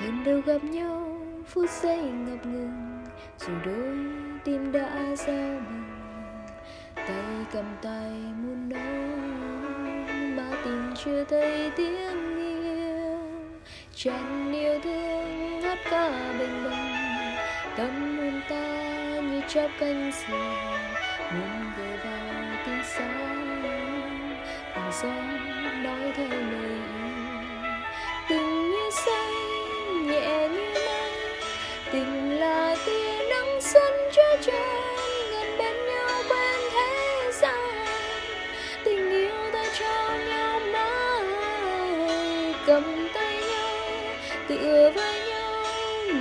yêu gặp nhau, phút giây ngập ngừng, dù đôi tim đã giao mừng tay cầm tay muốn nói, mà tình chưa thấy tiếng yêu. Chẳng yêu thương hát ca bình bồng, tâm hồn ta như chóp cánh diều muốn gửi vào tiếng sáng từng gió nói theo lời yêu. Cầm tay nhau, tựa vai nhau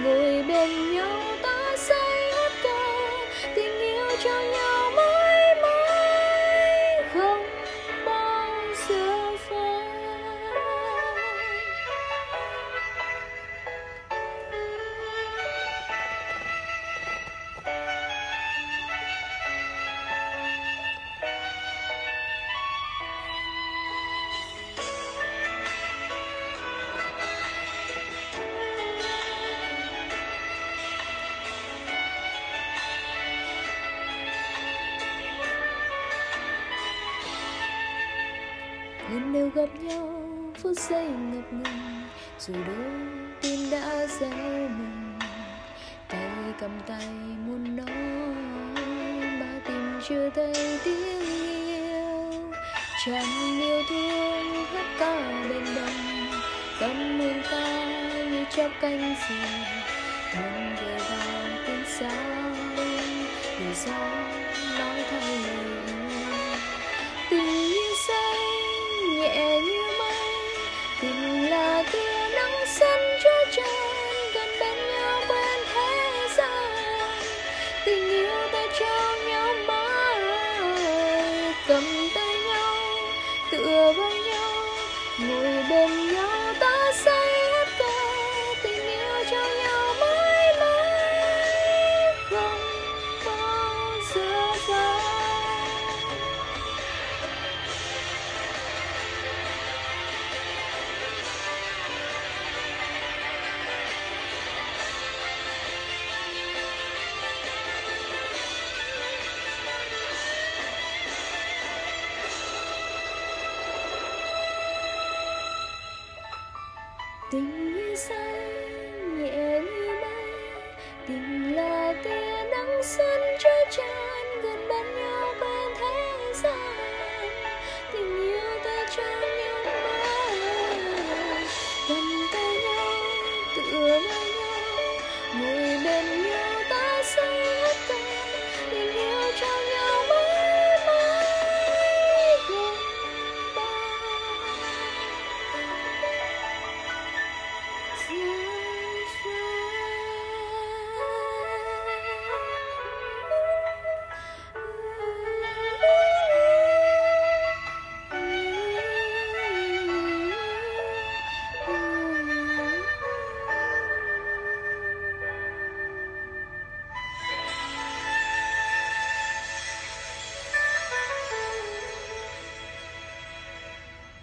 ngồi bên nhau ta say hát ca, tình yêu cho nhau. Lần đều gặp nhau, phút giây ngập ngừng, dù đôi tim đã giao mình. Tay cầm tay muốn nói, mà tìm chưa thấy tiếng yêu. Chẳng yêu thương hết cả bên đồng, tâm hồn ta như trong cánh diều muốn về vào tiếng sao vì gió nói thay lời? system tình như say, nhẹ như mây tình là tia nắng xuân cho tràn gần bên nhau bên thế gian.